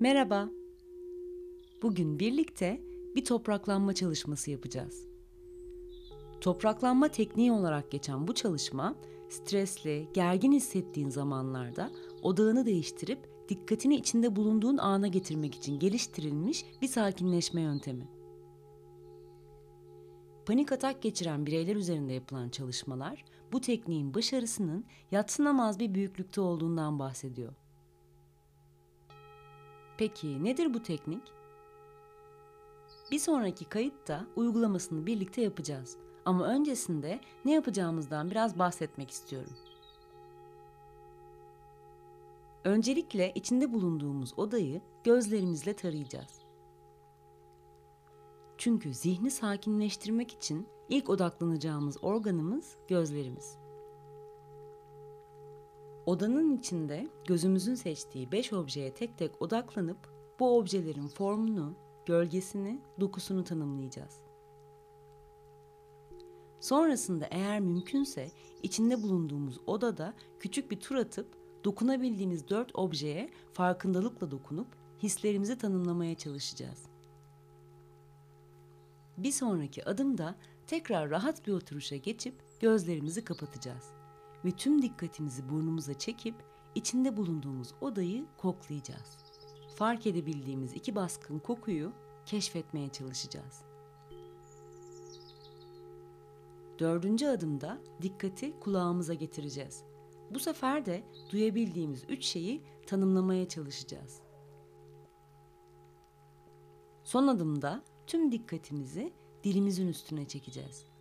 Merhaba. Bugün birlikte bir topraklanma çalışması yapacağız. Topraklanma tekniği olarak geçen bu çalışma, stresli, gergin hissettiğin zamanlarda odağını değiştirip dikkatini içinde bulunduğun ana getirmek için geliştirilmiş bir sakinleşme yöntemi. Panik atak geçiren bireyler üzerinde yapılan çalışmalar bu tekniğin başarısının yatsınamaz bir büyüklükte olduğundan bahsediyor. Peki nedir bu teknik? Bir sonraki kayıtta uygulamasını birlikte yapacağız. Ama öncesinde ne yapacağımızdan biraz bahsetmek istiyorum. Öncelikle içinde bulunduğumuz odayı gözlerimizle tarayacağız. Çünkü zihni sakinleştirmek için ilk odaklanacağımız organımız gözlerimiz. Odanın içinde gözümüzün seçtiği beş objeye tek tek odaklanıp bu objelerin formunu, gölgesini, dokusunu tanımlayacağız. Sonrasında eğer mümkünse içinde bulunduğumuz odada küçük bir tur atıp dokunabildiğimiz dört objeye farkındalıkla dokunup hislerimizi tanımlamaya çalışacağız. Bir sonraki adımda tekrar rahat bir oturuşa geçip gözlerimizi kapatacağız ve tüm dikkatimizi burnumuza çekip içinde bulunduğumuz odayı koklayacağız. Fark edebildiğimiz iki baskın kokuyu keşfetmeye çalışacağız. Dördüncü adımda dikkati kulağımıza getireceğiz. Bu sefer de duyabildiğimiz üç şeyi tanımlamaya çalışacağız. Son adımda tüm dikkatimizi dilimizin üstüne çekeceğiz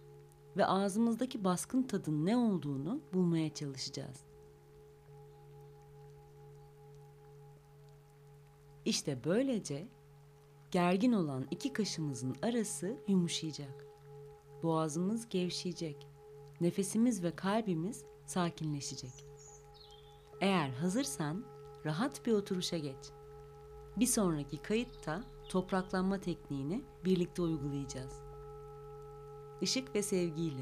ve ağzımızdaki baskın tadın ne olduğunu bulmaya çalışacağız. İşte böylece gergin olan iki kaşımızın arası yumuşayacak. Boğazımız gevşeyecek. Nefesimiz ve kalbimiz sakinleşecek. Eğer hazırsan rahat bir oturuşa geç. Bir sonraki kayıtta topraklanma tekniğini birlikte uygulayacağız. Işık ve sevgiyle.